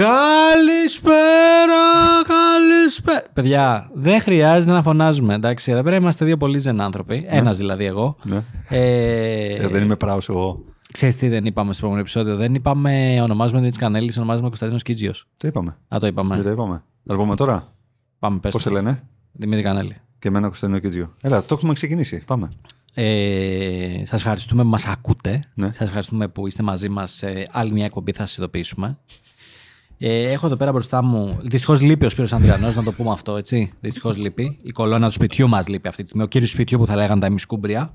Καλησπέρα, καλησπέρα. Παιδιά, δεν χρειάζεται να φωνάζουμε. Εντάξει, εδώ πέρα είμαστε δύο πολύ ζεν άνθρωποι. Ένας δηλαδή εγώ. Ναι. Ε, Ε, δεν είμαι πράος εγώ. Ξέρεις τι δεν είπαμε στο προηγούμενο επεισόδιο. Δεν είπαμε ονομάζουμε Δημήτρης Κανέλης, ονομάζουμε Κωνσταντίνος Κίτζιος. Το είπαμε. Α, το είπαμε. Δεν το είπαμε. Να το πούμε τώρα. Πάμε, πες Πώς το. σε λένε; Δημήτρη Κανέλη. Και εμένα Κωνσταντίνο Κιτζιό. Έλα, το έχουμε ξεκινήσει. Πάμε. Ε, σας ευχαριστούμε που μας ακούτε. Ναι. Σας ευχαριστούμε που είστε μαζί μας σε άλλη μια εκπομπή θα σας ειδοποιήσουμε. Ε, έχω εδώ πέρα μπροστά μου, δυστυχώς λείπει ο Σπύρος Ανδριανός, να το πούμε αυτό, έτσι. Δυστυχώς λείπει. Η κολόνα του σπιτιού μας λείπει αυτή τη στιγμή. Ο κύριος σπιτιού που θα λέγανε τα ημισκούμπρια.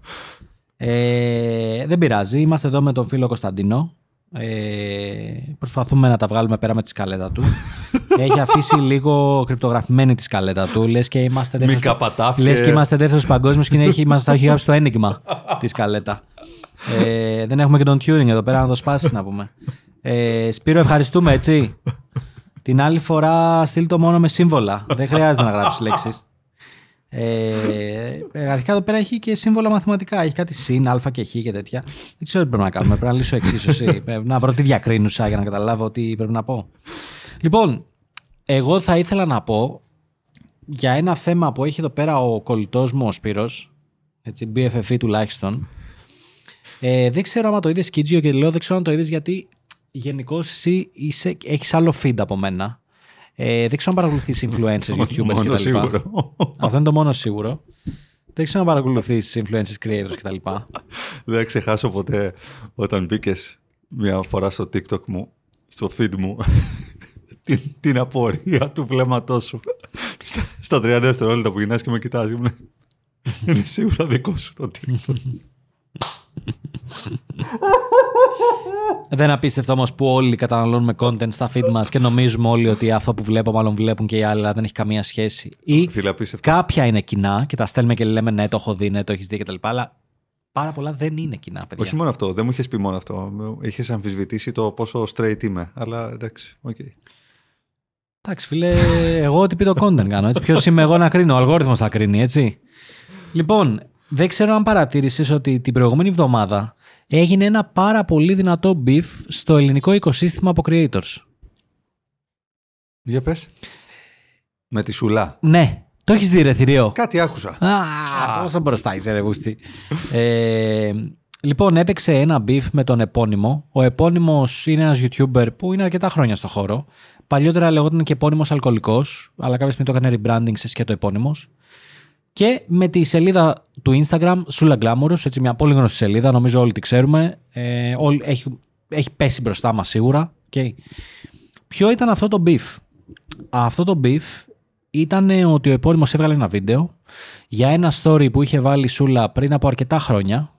Ε, δεν πειράζει, είμαστε εδώ με τον φίλο Κωνσταντίνο. Ε, προσπαθούμε να τα βγάλουμε πέρα με τη σκαλέτα του. Έχει αφήσει λίγο κρυπτογραφημένη τη σκαλέτα του. Λες και είμαστε Μη δεύτερος- καπατάφηκες. Λες και είμαστε δεύτερος παγκόσμιος και έχει, μας τα έχει γράψει το ένιγμα τη σκαλέτα. Ε, δεν έχουμε και τον Turing εδώ πέρα να το σπάσει να πούμε. Ε, Σπύρο, ευχαριστούμε, έτσι. Την άλλη φορά στείλ το μόνο με σύμβολα. Δεν χρειάζεται να γράψεις λέξεις. Ε, ε, αρχικά εδώ πέρα έχει και σύμβολα μαθηματικά. Έχει κάτι συν, α και χ και τέτοια. Δεν ξέρω τι πρέπει να κάνουμε. Πρέπει να λύσω εξίσωση. πρέπει να βρω τη διακρίνουσα για να καταλάβω τι πρέπει να πω. Λοιπόν, εγώ θα ήθελα να πω για ένα θέμα που έχει εδώ πέρα ο κολλητός μου ο Σπύρος, έτσι, BFF τουλάχιστον. Ε, δεν ξέρω άμα το είδες Κίτζιο και λέω δεν ξέρω αν το είδες γιατί γενικώ εσύ είσαι, έχεις άλλο feed από μένα. Ε, δεν ξέρω αν παρακολουθείς influencers, youtubers Μόνο κτλ. σίγουρο. Αυτό είναι το μόνο σίγουρο. Δεν ξέρω αν παρακολουθείς influencers, creators κτλ. Δεν θα ξεχάσω ποτέ όταν μπήκες μια φορά στο TikTok μου, στο feed μου, την, την απορία του βλέμματός σου. Στα, στα 30 δευτερόλεπτα που γυρνάς και με κοιτάζει. μου λέει, Είναι σίγουρα δικό σου το TikTok. Ρε, απίστευτο όμως που όλοι καταναλώνουμε content στα feed μας και νομίζουμε όλοι ότι αυτό που βλέπω, μάλλον βλέπουν και οι άλλοι, αλλά δεν έχει καμία σχέση. Ή Φίλε, απίστευτο. κάποια είναι κοινά και τα στέλνουμε και λέμε ναι, το έχω δει, ναι, το έχεις δει κτλ. Αλλά πάρα πολλά δεν είναι κοινά, παιδιά. Όχι μόνο αυτό, δεν μου είχες πει μόνο αυτό. Είχες αμφισβητήσει το πόσο straight είμαι. Αλλά εντάξει, οκ. Εντάξει, φίλε, εγώ ό,τι πει το content κάνω. Έτσι. Ποιος είμαι εγώ να κρίνω, ο αλγόριθμος θα κρίνει, έτσι. Λοιπόν, δεν ξέρω αν παρατήρησες ότι την προηγούμενη εβδομάδα έγινε ένα πάρα πολύ δυνατό beef στο ελληνικό οικοσύστημα από creators. Για πες. Με τη σουλά. Ναι, το έχεις δει, ρε θηρίο; Κάτι άκουσα. Α, πόσο μπροστά είσαι, ρε Βούστη. Ε, λοιπόν, έπαιξε ένα beef με τον επώνυμο. Ο επώνυμος είναι ένας YouTuber που είναι αρκετά χρόνια στο χώρο. Παλιότερα λεγόταν και επώνυμος αλκοολικός, αλλά κάποια στιγμή το έκανε rebranding σε σκέτο επώνυμος. Και με τη σελίδα του Instagram, Sula Glamorous, έτσι μια πολύ γνωστή σελίδα, νομίζω όλοι τη ξέρουμε. Ε, όλοι, έχει, έχει πέσει μπροστά μας σίγουρα. Okay. Ποιο ήταν αυτό το beef; Αυτό το beef ήταν ότι ο επώνυμος έβγαλε ένα βίντεο για ένα story που είχε βάλει η Σούλα πριν από αρκετά χρόνια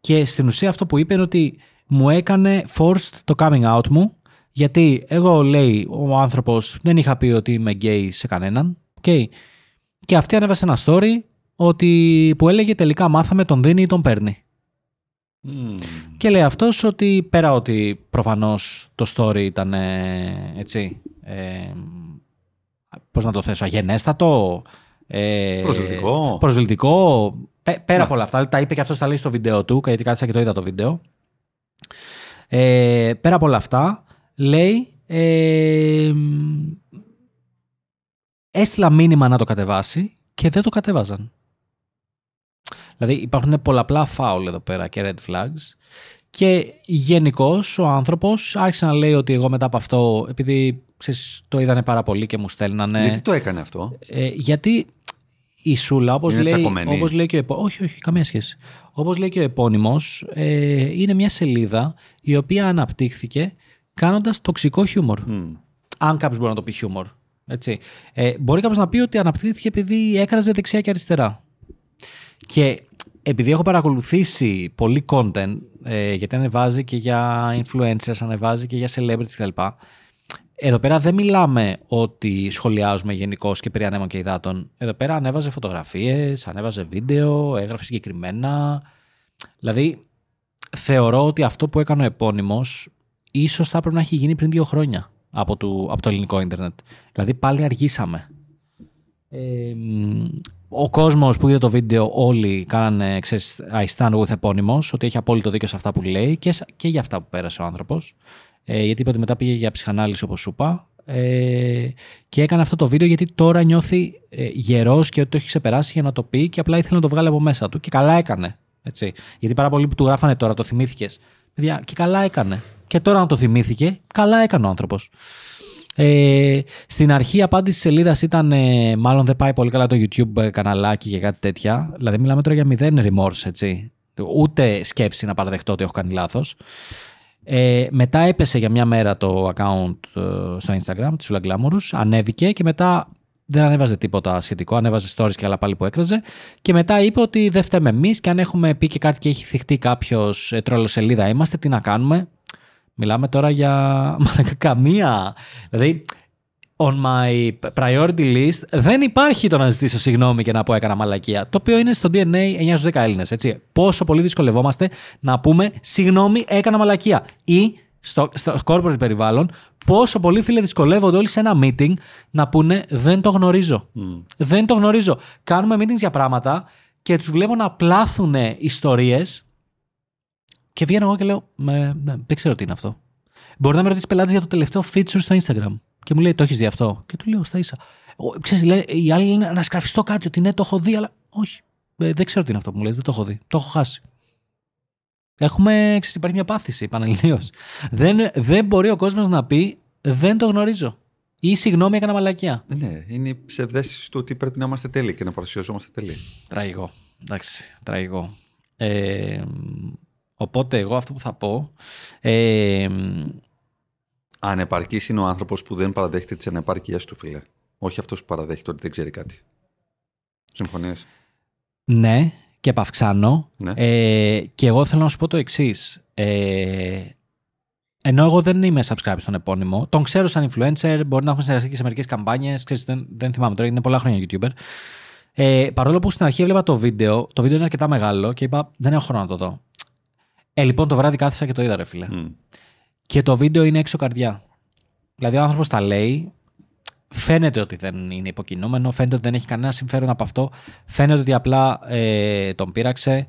και στην ουσία αυτό που είπε είναι ότι μου έκανε forced το coming out μου γιατί εγώ λέει ο άνθρωπος δεν είχα πει ότι είμαι gay σε κανέναν okay. Και αυτή ανέβασε ένα story ότι που έλεγε τελικά μάθαμε τον δίνει ή τον παίρνει. Και λέει αυτός ότι πέρα ότι προφανώς το story ήταν ε, έτσι ε, πώς να το θέσω αγενέστατο ε, Προσβλητικό. προσβλητικό πέ- πέρα από όλα αυτά τα είπε και αυτός τα λέει στο βίντεο του γιατί κάτσα και το είδα το βίντεο ε, πέρα από όλα αυτά λέει ε, έστειλα μήνυμα να το κατεβάσει και δεν το κατέβαζαν Δηλαδή υπάρχουν πολλαπλά φάουλ εδώ πέρα και red flags. Και γενικώς ο άνθρωπος άρχισε να λέει ότι εγώ μετά από αυτό, επειδή ξέρεις, το είδανε πάρα πολύ και μου στέλνανε. Γιατί το έκανε αυτό; Ε, γιατί η Σούλα, όπως Είναι λέει, τσακωμένη. όπως λέει και ο επώ... Όχι, όχι, καμία σχέση. Όπως λέει και ο επώνυμος, ε, είναι μια σελίδα η οποία αναπτύχθηκε κάνοντας τοξικό χιούμορ. Μμ. Αν κάποιος μπορεί να το πει χιούμορ. Έτσι. Ε, μπορεί κάποιος να πει ότι αναπτύχθηκε επειδή έκραζε δεξιά και αριστερά. Και επειδή έχω παρακολουθήσει πολύ content, ε, γιατί ανεβάζει και για influencers, ανεβάζει και για celebrities κτλ. Εδώ πέρα δεν μιλάμε ότι σχολιάζουμε γενικώ και περί ανέμων και υδάτων. Εδώ πέρα ανέβαζε φωτογραφίες, ανέβαζε βίντεο, έγραφε συγκεκριμένα. Δηλαδή, θεωρώ ότι αυτό που έκανε ο επώνυμος ίσως θα έπρεπε να έχει γίνει πριν δύο χρόνια από το, από το ελληνικό ίντερνετ. Δηλαδή, πάλι αργήσαμε. Ε, μ, ο κόσμος που είδε το βίντεο, όλοι κάνανε ξέρεις, I stand with επώνυμο, ότι έχει απόλυτο δίκιο σε αυτά που λέει και, σ- και για αυτά που πέρασε ο άνθρωπος. Ε, γιατί είπε ότι μετά πήγε για ψυχανάλυση όπως σου είπα. Ε, και έκανε αυτό το βίντεο γιατί τώρα νιώθει ε, γερός και ότι το έχει ξεπεράσει για να το πει και απλά ήθελε να το βγάλει από μέσα του και καλά έκανε. Έτσι. Γιατί πάρα πολλοί που του γράφανε τώρα, το θυμήθηκες. Παιδιά, και καλά έκανε. Και τώρα να το θυμήθηκε, καλά έκανε ο άνθρωπος. Ε, στην αρχή η απάντηση της σελίδας ήταν ε, μάλλον δεν πάει πολύ καλά το YouTube ε, καναλάκι και κάτι τέτοια. Δηλαδή μιλάμε τώρα για μηδέν remorse, έτσι. Ούτε σκέψη να παραδεχτώ ότι έχω κάνει λάθος. Ε, μετά έπεσε για μια μέρα το account ε, στο Instagram της Ula Glamorous, ανέβηκε και μετά δεν ανέβαζε τίποτα σχετικό, ανέβαζε stories και άλλα πάλι που έκραζε. Και μετά είπε ότι δεν φταίμε εμείς και αν έχουμε πει και κάτι και έχει θυχτεί κάποιος ε, τρολοσελίδα είμαστε, τι να κάνουμε. Μιλάμε τώρα για καμία. Δηλαδή, on my priority list δεν υπάρχει το να ζητήσω συγγνώμη και να πω έκανα μαλακία. Το οποίο είναι στο DNA 9 10 Έλληνες. Πόσο πολύ δυσκολευόμαστε να πούμε συγγνώμη, έκανα μαλακία. Ή στο, στο corporate περιβάλλον, πόσο πολύ φίλε δυσκολεύονται όλοι σε ένα meeting να πούνε Δεν το γνωρίζω. Δεν το γνωρίζω. Κάνουμε meetings για πράγματα και τους βλέπω να πλάθουν ιστορίες και βγαίνω εγώ και λέω ναι, Δεν ξέρω τι είναι αυτό. Μπορεί να με ρωτήσει πελάτης για το τελευταίο feature στο Instagram. Και μου λέει, Το έχεις δει αυτό; Και του λέω, Στα ίσα. Ξέρεις, λέει, οι άλλοι λένε να σκραφιστώ κάτι, ότι ναι, το έχω δει, αλλά όχι. Ε, δεν ξέρω τι είναι αυτό που μου λες, δεν το έχω δει. Το έχω χάσει. Έχουμε, ξέρεις, υπάρχει μια πάθηση πανελληνίω. Δεν, δεν μπορεί ο κόσμος να πει δεν το γνωρίζω. Ή συγγνώμη, έκανα μαλακία. Ε, ναι, είναι η ψευδέστηση του ότι πρέπει να είμαστε τέλειοι και να παρουσιαζόμαστε τέλειοι. Τραγικό. Εντάξει, τραγικό. Ε, οπότε εγώ αυτό που θα πω. Ε, Ανεπαρκής είναι ο άνθρωπος που δεν παραδέχεται τις ανεπάρκειέ του, φίλε. Όχι αυτός που παραδέχεται ότι δεν ξέρει κάτι. Συμφωνείς; Ναι, και επαυξάνω. Ναι. Ε, και εγώ θέλω να σου πω το εξής. Ε, ενώ εγώ δεν είμαι subscribe στον επώνυμο, τον ξέρω σαν influencer, μπορεί να έχουμε συνεργαστεί και σε μερικές καμπάνιες. Δεν, δεν θυμάμαι τώρα, είναι πολλά χρόνια YouTuber. Ε, παρόλο που στην αρχή έβλεπα το βίντεο, το βίντεο είναι αρκετά μεγάλο και είπα δεν έχω χρόνο να το δω. Ε, λοιπόν το βράδυ κάθισα και το είδα, ρε φίλε. Mm. Και το βίντεο είναι έξω καρδιά. Δηλαδή ο άνθρωπος τα λέει, φαίνεται ότι δεν είναι υποκινούμενο, φαίνεται ότι δεν έχει κανένα συμφέρον από αυτό, φαίνεται ότι απλά ε, τον πείραξε.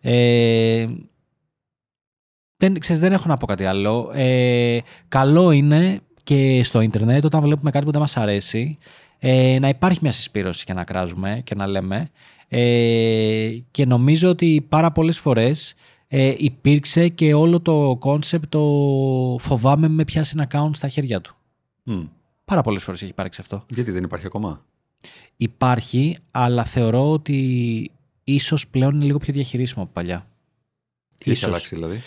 Ε, δεν, ξέρεις, δεν έχω να πω κάτι άλλο. Ε, καλό είναι και στο ίντερνετ όταν βλέπουμε κάτι που δεν μας αρέσει ε, να υπάρχει μια συσπείρωση και να κράζουμε και να λέμε ε, και νομίζω ότι πάρα πολλές φορές ε, υπήρξε και όλο το concept το φοβάμαι μη με πιάσει ένα account στα χέρια του. Mm. Πάρα πολλές φορές έχει υπάρξει αυτό. Γιατί δεν υπάρχει ακόμα; Υπάρχει, αλλά θεωρώ ότι ίσως πλέον είναι λίγο πιο διαχειρίσιμο από παλιά. Τι ίσως. έχει αλλάξει δηλαδή;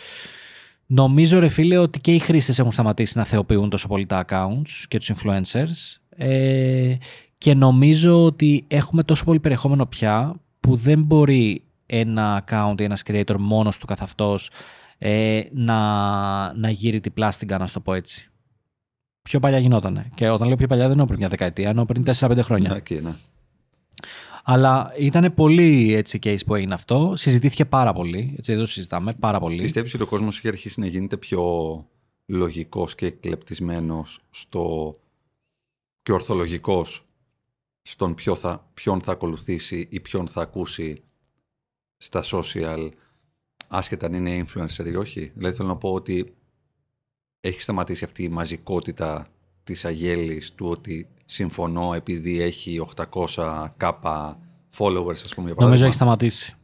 Νομίζω ρε φίλε ότι και οι χρήστες έχουν σταματήσει να θεοποιούν τόσο πολύ τα accounts και τους influencers ε, και νομίζω ότι έχουμε τόσο πολύ περιεχόμενο πια που δεν μπορεί ένα account ή ένας creator μόνος του καθ' αυτός ε, να, να γύρει την πλάστιγκα να το πω έτσι. Πιο παλιά γινότανε. Και όταν λέω πιο παλιά δεν εννοώ πριν μια δεκαετία, εννοώ πριν 4-5 χρόνια. Ναι, και, ναι. Αλλά ήταν πολύ έτσι case που έγινε αυτό. Συζητήθηκε πάρα πολύ. Έτσι, εδώ συζητάμε πάρα πολύ. Πιστεύεις ότι ο κόσμος έχει αρχίσει να γίνεται πιο λογικός και εκλεπτισμένος στο... και ορθολογικός στον ποιο θα, ποιον θα ακολουθήσει ή ποιον θα ακούσει στα social, άσχετα αν είναι influencer ή όχι. Δηλαδή θέλω να πω ότι έχει σταματήσει αυτή η μαζικότητα της αγέλης του ότι συμφωνώ επειδή έχει 800 κάπα followers, ας πούμε. Για Νομίζω έχει σταματήσει.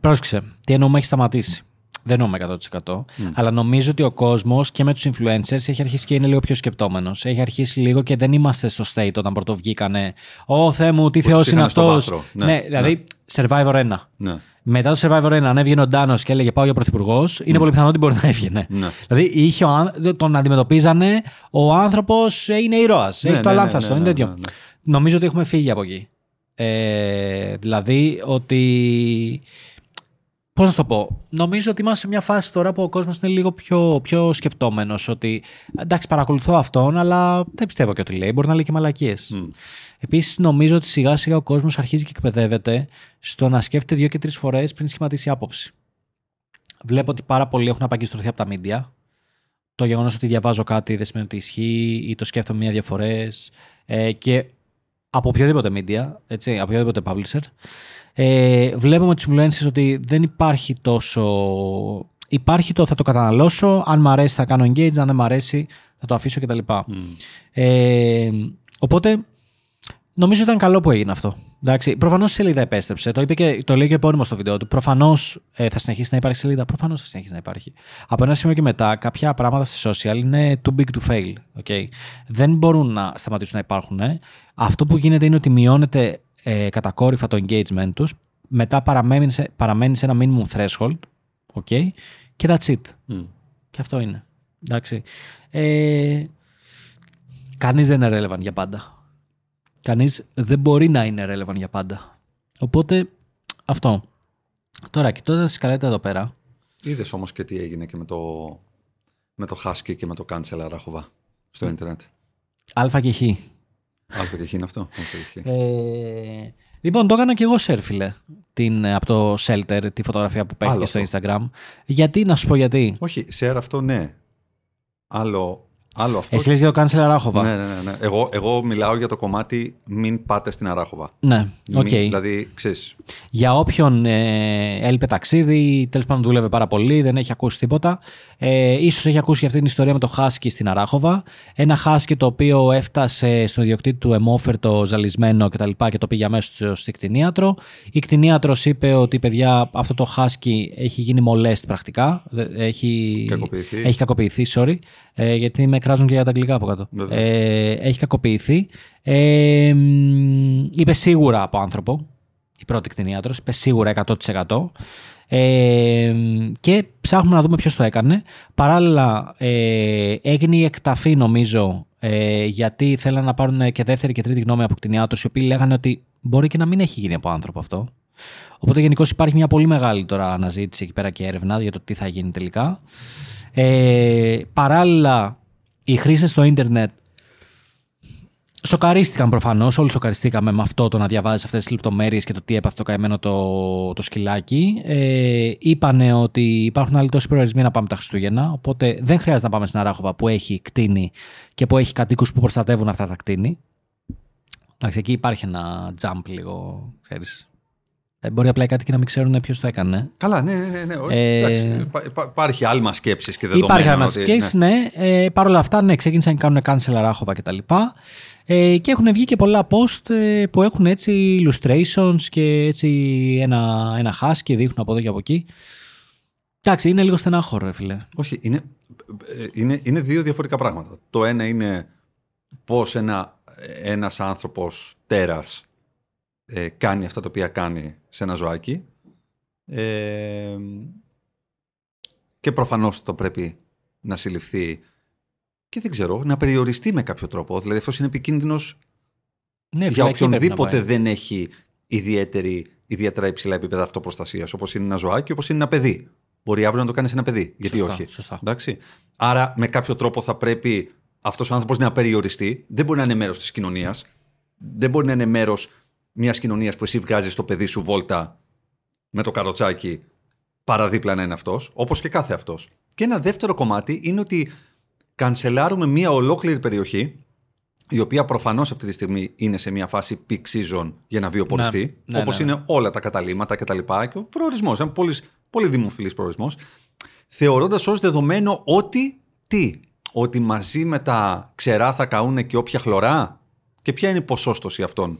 Πρόσεξε, τι εννοούμε έχει σταματήσει. Δεν εννοούμε 100%. Αλλά νομίζω ότι ο κόσμος και με τους influencers έχει αρχίσει και είναι λίγο πιο σκεπτόμενος. Έχει αρχίσει λίγο και δεν είμαστε στο state όταν πρωτοβγήκανε. Ω Θεέ μου, τι θεός είναι αυτός. Ναι, ναι, δηλαδή ναι. Survivor 1. Ναι. Μετά το Survivor 1, αν έβγαινε ο Ντάνος και έλεγε Πάω για πρωθυπουργός, είναι πολύ πιθανό ότι μπορεί να έβγαινε. Ναι. Δηλαδή είχε ο, τον αντιμετωπίζανε, ο άνθρωπος είναι ήρωας. έχει το αλάνθαστο, είναι τέτοιο. Νομίζω ότι έχουμε φύγει από εκεί. Ε, δηλαδή ότι Πώς να το πω; Νομίζω ότι είμαστε σε μια φάση τώρα που ο κόσμος είναι λίγο πιο, πιο σκεπτόμενος. Ότι εντάξει, παρακολουθώ αυτόν, αλλά δεν πιστεύω και ότι λέει. Μπορεί να λέει και μαλακίες. Mm. Επίσης, νομίζω ότι σιγά σιγά ο κόσμος αρχίζει και εκπαιδεύεται στο να σκέφτεται δύο και τρεις φορές πριν σχηματίσει άποψη. Βλέπω ότι πάρα πολλοί έχουν απαγκιστρωθεί από τα μίντια. Το γεγονός ότι διαβάζω κάτι δεν σημαίνει ότι ισχύει ή το σκέφτομαι μία-δύο φορές. Ε, και από οποιοδήποτε media, έτσι, από οποιοδήποτε publisher. Ε, βλέπουμε τους influencers ότι δεν υπάρχει τόσο υπάρχει το θα το καταναλώσω, αν μ' αρέσει θα κάνω engage, αν δεν μ' αρέσει θα το αφήσω κτλ. Mm. Ε, οπότε νομίζω ήταν καλό που έγινε αυτό. Εντάξει, προφανώς η σελίδα επέστρεψε. Το, είπε και, το λέει και επώνυμος στο βίντεο του. Προφανώς ε, θα συνεχίσει να υπάρχει σελίδα; Προφανώς θα συνεχίσει να υπάρχει. Από ένα σημείο και μετά, κάποια πράγματα στη social είναι too big to fail. Okay? Δεν μπορούν να σταματήσουν να υπάρχουν. Ε. Αυτό που γίνεται είναι ότι μειώνεται ε, κατακόρυφα το engagement τους. Μετά παραμένει σε, παραμένει σε ένα minimum threshold. Okay? Και that's it. Mm. Και αυτό είναι. Εντάξει. Ε, Κανείς δεν είναι relevant για πάντα. Κανείς δεν μπορεί να είναι relevant για πάντα. Οπότε αυτό. Τώρα, κοιτώντας τη σκαλέτα εδώ πέρα. Είδες όμως και τι έγινε και με το, με το Husky και με το Cancel Αράχοβα στο Ιντερνετ. Α και Χ. Α και Χ είναι αυτό. Ε, λοιπόν, το έκανα και εγώ share, φίλε. Την, από το Shelter, τη φωτογραφία που παίρνει στο Instagram. Γιατί, να σου πω γιατί; Όχι, share αυτό ναι. Άλλο, Άλλο αυτό. Εσύ λες για το cancel Αράχοβα. Ναι, ναι, ναι. ναι. Εγώ, εγώ μιλάω για το κομμάτι μην πάτε στην Αράχοβα. Ναι, οκ. Okay. Δηλαδή, ξέρεις. Για όποιον ε, έλειπε ταξίδι, τέλος πάντων δούλευε πάρα πολύ, δεν έχει ακούσει τίποτα. Ε, ίσως έχει ακούσει αυτή την ιστορία με το Χάσκι στην Αράχοβα. Ένα Χάσκι το οποίο έφτασε στον ιδιοκτήτη του αιμόφυρτο, ζαλισμένο κτλ. Και, και το πήγε αμέσως στην κτηνίατρο. Η κτηνίατρος είπε ότι παιδιά, αυτό το Χάσκι έχει γίνει molest πρακτικά. Έχει κακοποιηθεί. Έχει κακοποιηθεί, sorry. Ε, γιατί με κράζουν και για τα αγγλικά από κάτω. Ε, έχει κακοποιηθεί. Ε, είπε σίγουρα από άνθρωπο. Η πρώτη κτηνίατρος. Είπε σίγουρα 100%. Ε, και ψάχνουμε να δούμε ποιος το έκανε. Παράλληλα ε, έγινε η εκταφή νομίζω ε, γιατί θέλανε να πάρουν και δεύτερη και τρίτη γνώμη από κτηνιάτρους οι οποίοι λέγανε ότι μπορεί και να μην έχει γίνει από άνθρωπο αυτό. Οπότε γενικώς υπάρχει μια πολύ μεγάλη τώρα αναζήτηση εκεί πέρα και έρευνα για το τι θα γίνει τελικά. Ε, παράλληλα, οι χρήστες στο ίντερνετ σοκαρίστηκαν προφανώς. Όλοι σοκαριστήκαμε με αυτό το να διαβάζεις αυτές τις λεπτομέρειες και το τι έπαθε το καημένο το, το σκυλάκι. Ε, είπανε ότι υπάρχουν άλλοι τόσοι προορισμοί να πάμε τα Χριστούγεννα. Οπότε δεν χρειάζεται να πάμε στην Αράχοβα που έχει κτίνη και που έχει κατοίκους που προστατεύουν αυτά τα κτίνη. Εντάξει, εκεί υπάρχει ένα jump λίγο, ξέρεις, ε, μπορεί απλά οι κάτοικοι να μην ξέρουν ποιος το έκανε. Καλά, ναι, ναι, ναι. Ε, Εντάξει, υπάρχει άλμα σκέψης και δεδομένα. Υπάρχει άλμα σκέψη, ναι. ναι. Ε, Παρ' όλα αυτά, ναι, ξεκίνησαν να κάνουν cancel ράχοβα κτλ. Ε, και έχουν βγει και πολλά post ε, που έχουν έτσι illustrations και έτσι ένα, ένα hash και δείχνουν από εδώ και από εκεί. Εντάξει, είναι λίγο στενάχωρο, ρε φίλε. Όχι, είναι, ε, είναι, είναι δύο διαφορετικά πράγματα. Το ένα είναι πώς ένα, ένας άνθρωπος τέρας ε, κάνει αυτά τα οποία κάνει σε ένα ζωάκι. Ε, και προφανώς θα πρέπει να συλληφθεί και δεν ξέρω, να περιοριστεί με κάποιο τρόπο. Δηλαδή αυτός είναι επικίνδυνος ναι, για οποιονδήποτε δεν έχει ιδιαίτερη, ιδιαίτερα υψηλά επίπεδα αυτοπροστασίας. Όπως είναι ένα ζωάκι, όπως είναι ένα παιδί. Μπορεί αύριο να το κάνει ένα παιδί. Γιατί σωστά, όχι. Σωστά. Εντάξει. Άρα με κάποιο τρόπο θα πρέπει αυτός ο άνθρωπος να περιοριστεί. Δεν μπορεί να είναι μέρος της κοινωνίας. Δεν μπορεί να είναι μέρος μιας κοινωνίας που εσύ βγάζεις το παιδί σου βόλτα με το καροτσάκι παραδίπλα να είναι αυτός, όπως και κάθε αυτός. Και ένα δεύτερο κομμάτι είναι ότι κανσελάρουμε μια ολόκληρη περιοχή η οποία προφανώς αυτή τη στιγμή είναι σε μια φάση peak season για να βιοποριστεί, ναι, ναι όπως ναι, είναι όλα τα καταλήμματα και τα λοιπά και ο προορισμός, ένα πολύ, πολύ δημοφιλής προορισμός, θεωρώντας ως δεδομένο ότι τι, ότι μαζί με τα ξερά θα καούν και όποια χλωρά; Και ποια είναι η ποσόστοση αυτών;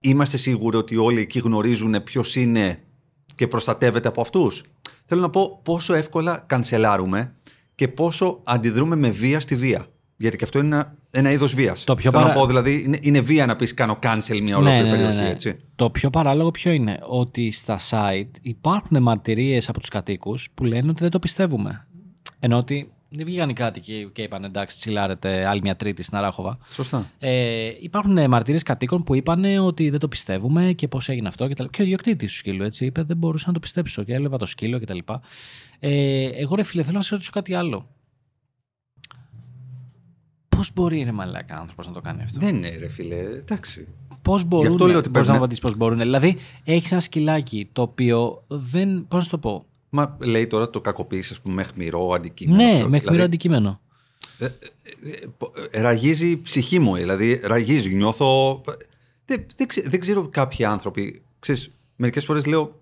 Είμαστε σίγουροι ότι όλοι εκεί γνωρίζουν ποιος είναι και προστατεύεται από αυτούς; Θέλω να πω πόσο εύκολα κανσελάρουμε και πόσο αντιδρούμε με βία στη βία. Γιατί και αυτό είναι ένα, ένα είδος βίας. Το πιο Θέλω παρα... να πω δηλαδή, είναι, είναι βία να πεις κάνω cancel μια ολόκληρη ναι, ναι, ναι, περιοχή. Ναι. Έτσι. Το πιο παράλογο ποιο είναι, ότι στα site υπάρχουν μαρτυρίες από τους κατοίκους που λένε ότι δεν το πιστεύουμε. Ενώ ότι δεν βγήκαν κάτι και, και είπαν εντάξει, τσιλάρετε άλλη μια τρίτη στην Αράχοβα. Σωστά. Ε, υπάρχουν μαρτυρίε κατοίκων που είπαν ότι δεν το πιστεύουμε και πώς έγινε αυτό. Και, τα... και ο διοκτήτης του σκύλου έτσι είπε δεν μπορούσα να το πιστέψω και έλεβα το σκύλο κτλ. Ε, εγώ ρε φίλε, θέλω να σα ρωτήσω κάτι άλλο. Πώς μπορεί ρε μαλάκα άνθρωπος να το κάνει αυτό; Δεν είναι ρε φίλε, εντάξει. Πώς μπορούν αυτό λέω ότι να μου πώς μπορούν; Δηλαδή, έχεις ένα σκυλάκι το οποίο δεν. Πώς να το πω; Μα λέει τώρα το κακοποίηση, ας πούμε, με χμηρό αντικείμενο. Ναι, με χμηρό δηλαδή, αντικείμενο. Ε, ε, ε, ραγίζει η ψυχή μου, δηλαδή ραγίζει, νιώθω. Δεν, δεν, δεν ξέρω κάποιοι άνθρωποι. Ξέρεις, μερικές φορές λέω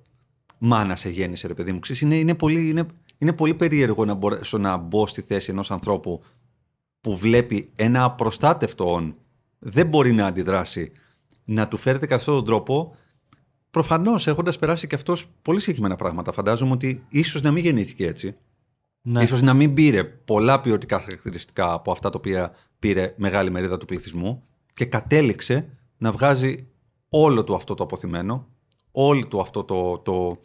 μάνα σε γέννησε ρε παιδί μου. Ξέρεις, είναι, είναι πολύ, είναι, είναι πολύ περίεργο να μπορέσω να μπω στη θέση ενός ανθρώπου που βλέπει ένα απροστάτευτο όν, δεν μπορεί να αντιδράσει, να του φέρετε κατά αυτόν τον τρόπο, προφανώς έχοντας περάσει και αυτός πολύ συγκεκριμένα πράγματα. Φαντάζομαι ότι ίσως να μην γεννήθηκε έτσι. Ναι. Ίσως να μην πήρε πολλά ποιοτικά χαρακτηριστικά από αυτά τα οποία πήρε μεγάλη μερίδα του πληθυσμού και κατέληξε να βγάζει όλο του αυτό το αποθυμένο, όλο του αυτό το, το...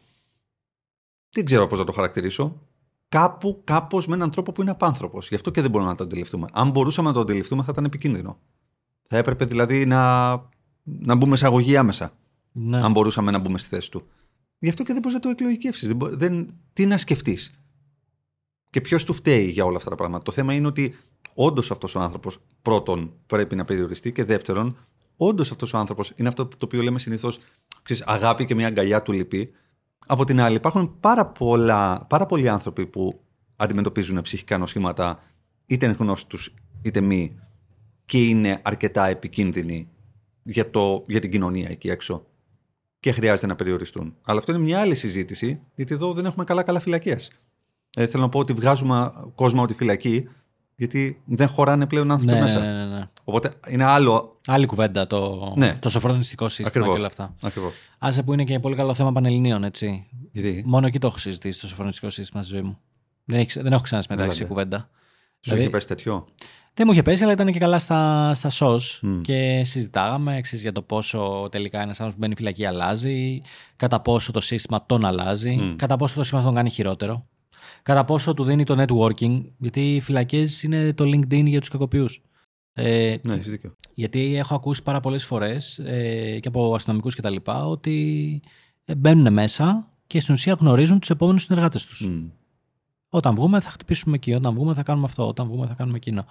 δεν ξέρω πώς να το χαρακτηρίσω, κάπου, κάπως με έναν τρόπο που είναι απάνθρωπος. Γι' αυτό και δεν μπορούμε να το αντιληφθούμε. Αν μπορούσαμε να το αντιληφθούμε θα ήταν επικίνδυνο. Θα έπρεπε δηλαδή να, να μπούμε σε αγωγή άμεσα. Ναι. Αν μπορούσαμε να μπούμε στη θέση του. Γι' αυτό και δεν μπορείς να το εκλογικεύσεις. Δεν, τι να σκεφτείς; Και ποιος του φταίει για όλα αυτά τα πράγματα; Το θέμα είναι ότι όντως αυτός ο άνθρωπος πρώτον πρέπει να περιοριστεί και δεύτερον, όντως αυτός ο άνθρωπος είναι αυτό το οποίο λέμε συνήθως αγάπη και μια αγκαλιά του λυπή. Από την άλλη, υπάρχουν πάρα, πολλά, πάρα πολλοί άνθρωποι που αντιμετωπίζουν ψυχικά νοσήματα, είτε είναι γνώστοι τους είτε μη, και είναι αρκετά επικίνδυνοι για, το, για την κοινωνία εκεί έξω και χρειάζεται να περιοριστούν. Αλλά αυτό είναι μια άλλη συζήτηση, γιατί εδώ δεν έχουμε καλά-καλά φυλακές. Ε, θέλω να πω ότι βγάζουμε κόσμο από τη φυλακή, γιατί δεν χωράνε πλέον άνθρωποι ναι, μέσα. Ναι, ναι, ναι. Οπότε είναι άλλο. Άλλη κουβέντα το, ναι. το σοφρονιστικό σύστημα Ακριβώς. και όλα αυτά. Ακριβώς. Άσε που είναι και πολύ καλό θέμα πανελληνίων, έτσι. Γιατί; Μόνο εκεί το έχω συζητήσει το σοφρονιστικό σύστημα στη ζωή μου. Δεν, έχει, δεν έχω ξανασμετάξει κουβέντα. Σου δηλαδή, είχε πέσει τέτοιο; Δεν μου είχε πέσει, αλλά ήταν και καλά στα, στα SOS και συζητάγαμε εξής, για το πόσο τελικά ένας άνθρωπος που μπαίνει φυλακή αλλάζει, κατά πόσο το σύστημα τον αλλάζει, κατά πόσο το σύστημα τον κάνει χειρότερο, κατά πόσο του δίνει το networking, γιατί οι φυλακές είναι το LinkedIn για τους κακοποιούς. Ε, ναι, έχεις δίκιο. Γιατί έχω ακούσει πάρα πολλές φορές ε, και από αστυνομικούς κτλ. ότι ε, μπαίνουν μέσα και στην ουσία γνωρίζουν τους επόμενους συνεργάτες τους. Όταν βγούμε θα χτυπήσουμε εκεί, όταν βγούμε θα κάνουμε αυτό, όταν βγούμε θα κάνουμε εκείνο.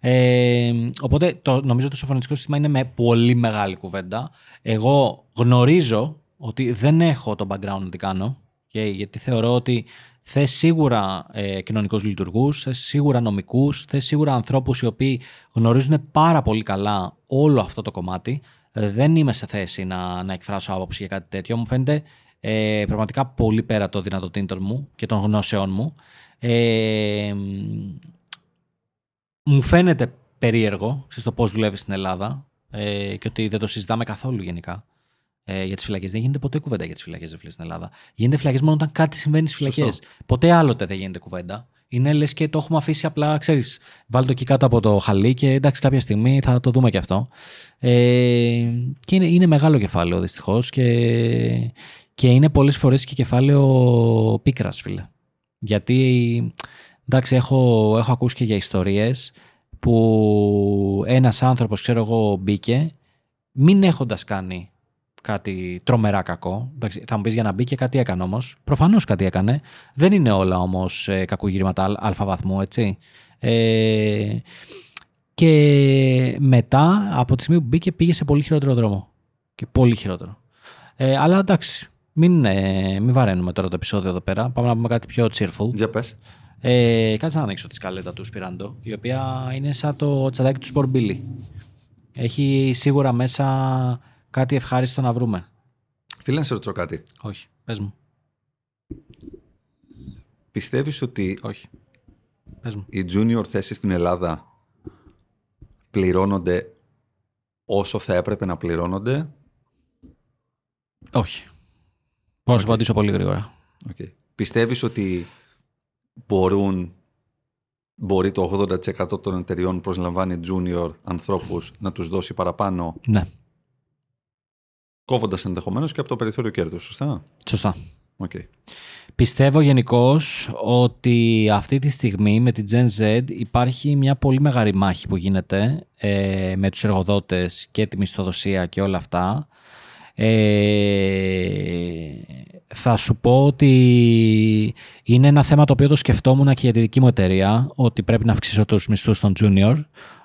Ε, οπότε το, νομίζω το σοφρονιστικό σύστημα είναι με πολύ μεγάλη κουβέντα. Εγώ γνωρίζω ότι δεν έχω το background να τι κάνω, γιατί θεωρώ ότι θες σίγουρα ε, κοινωνικούς λειτουργούς, θες σίγουρα νομικούς, θες σίγουρα ανθρώπους οι οποίοι γνωρίζουν πάρα πολύ καλά όλο αυτό το κομμάτι. Ε, δεν είμαι σε θέση να, να εκφράσω άποψη για κάτι τέτοιο. Μου φαίνεται ε, πραγματικά πολύ πέρα το δυνατοτήτων μου και των γνώσεών μου. Ε, μου φαίνεται περίεργο στο πώς δουλεύεις στην Ελλάδα ε, και ότι δεν το συζητάμε καθόλου γενικά ε, για τις φυλακές. Δεν γίνεται ποτέ κουβέντα για τις φυλακές στην Ελλάδα. Γίνεται φυλακές μόνο όταν κάτι συμβαίνει στις φυλακές. Ποτέ άλλοτε δεν γίνεται κουβέντα. Είναι λες και το έχουμε αφήσει απλά, ξέρεις, βάλει το εκεί κάτω από το χαλί και εντάξει, κάποια στιγμή θα το δούμε και αυτό. Ε, και είναι, είναι μεγάλο κεφάλαιο δυστυχώς και, και είναι πολλές φορές και κεφάλαιο πίκρας, φίλε. Γιατί, εντάξει, έχω, έχω ακούσει και για ιστορίες που ένας άνθρωπος, ξέρω εγώ, μπήκε μην έχοντας κάνει κάτι τρομερά κακό. Εντάξει, θα μου πεις για να μπει και κάτι έκανε όμως. Προφανώς κάτι έκανε. Δεν είναι όλα όμως ε, κακογυρήματα αλφα βαθμού, έτσι. Ε, και μετά, από τη στιγμή που μπήκε, πήγε σε πολύ χειρότερο δρόμο. Και πολύ χειρότερο. Ε, αλλά εντάξει, μην, ε, μην βαραίνουμε τώρα το επεισόδιο εδώ πέρα. Πάμε να πούμε κάτι πιο cheerful. Για πες. Ε, κάτσε να ανοίξω τη σκαλέτα του Σπυράντο, η οποία είναι σαν το τσαντάκι του Σπορμπίλι. Έχει σίγουρα μέσα κάτι ευχάριστο να βρούμε. Φίλε, να σε ρωτήσω κάτι. Όχι, πες μου. Πιστεύεις ότι Όχι. Πες μου. οι junior θέσεις στην Ελλάδα πληρώνονται όσο θα έπρεπε να πληρώνονται; Όχι. Μπορώ να σου απαντήσω πολύ γρήγορα. Okay. Πιστεύεις ότι μπορούν, μπορεί το 80% των εταιριών που προσλαμβάνει junior ανθρώπους να τους δώσει παραπάνω; Ναι. Κόβοντας ενδεχομένως και από το περιθώριο κέρδους, σωστά; Σωστά. Okay. Πιστεύω γενικώς ότι αυτή τη στιγμή με την Gen Z υπάρχει μια πολύ μεγάλη μάχη που γίνεται ε, με τους εργοδότες και τη μισθοδοσία και όλα αυτά ε, θα σου πω ότι είναι ένα θέμα το οποίο το σκεφτόμουν και για τη δική μου εταιρεία, ότι πρέπει να αυξήσω τους μισθούς των junior,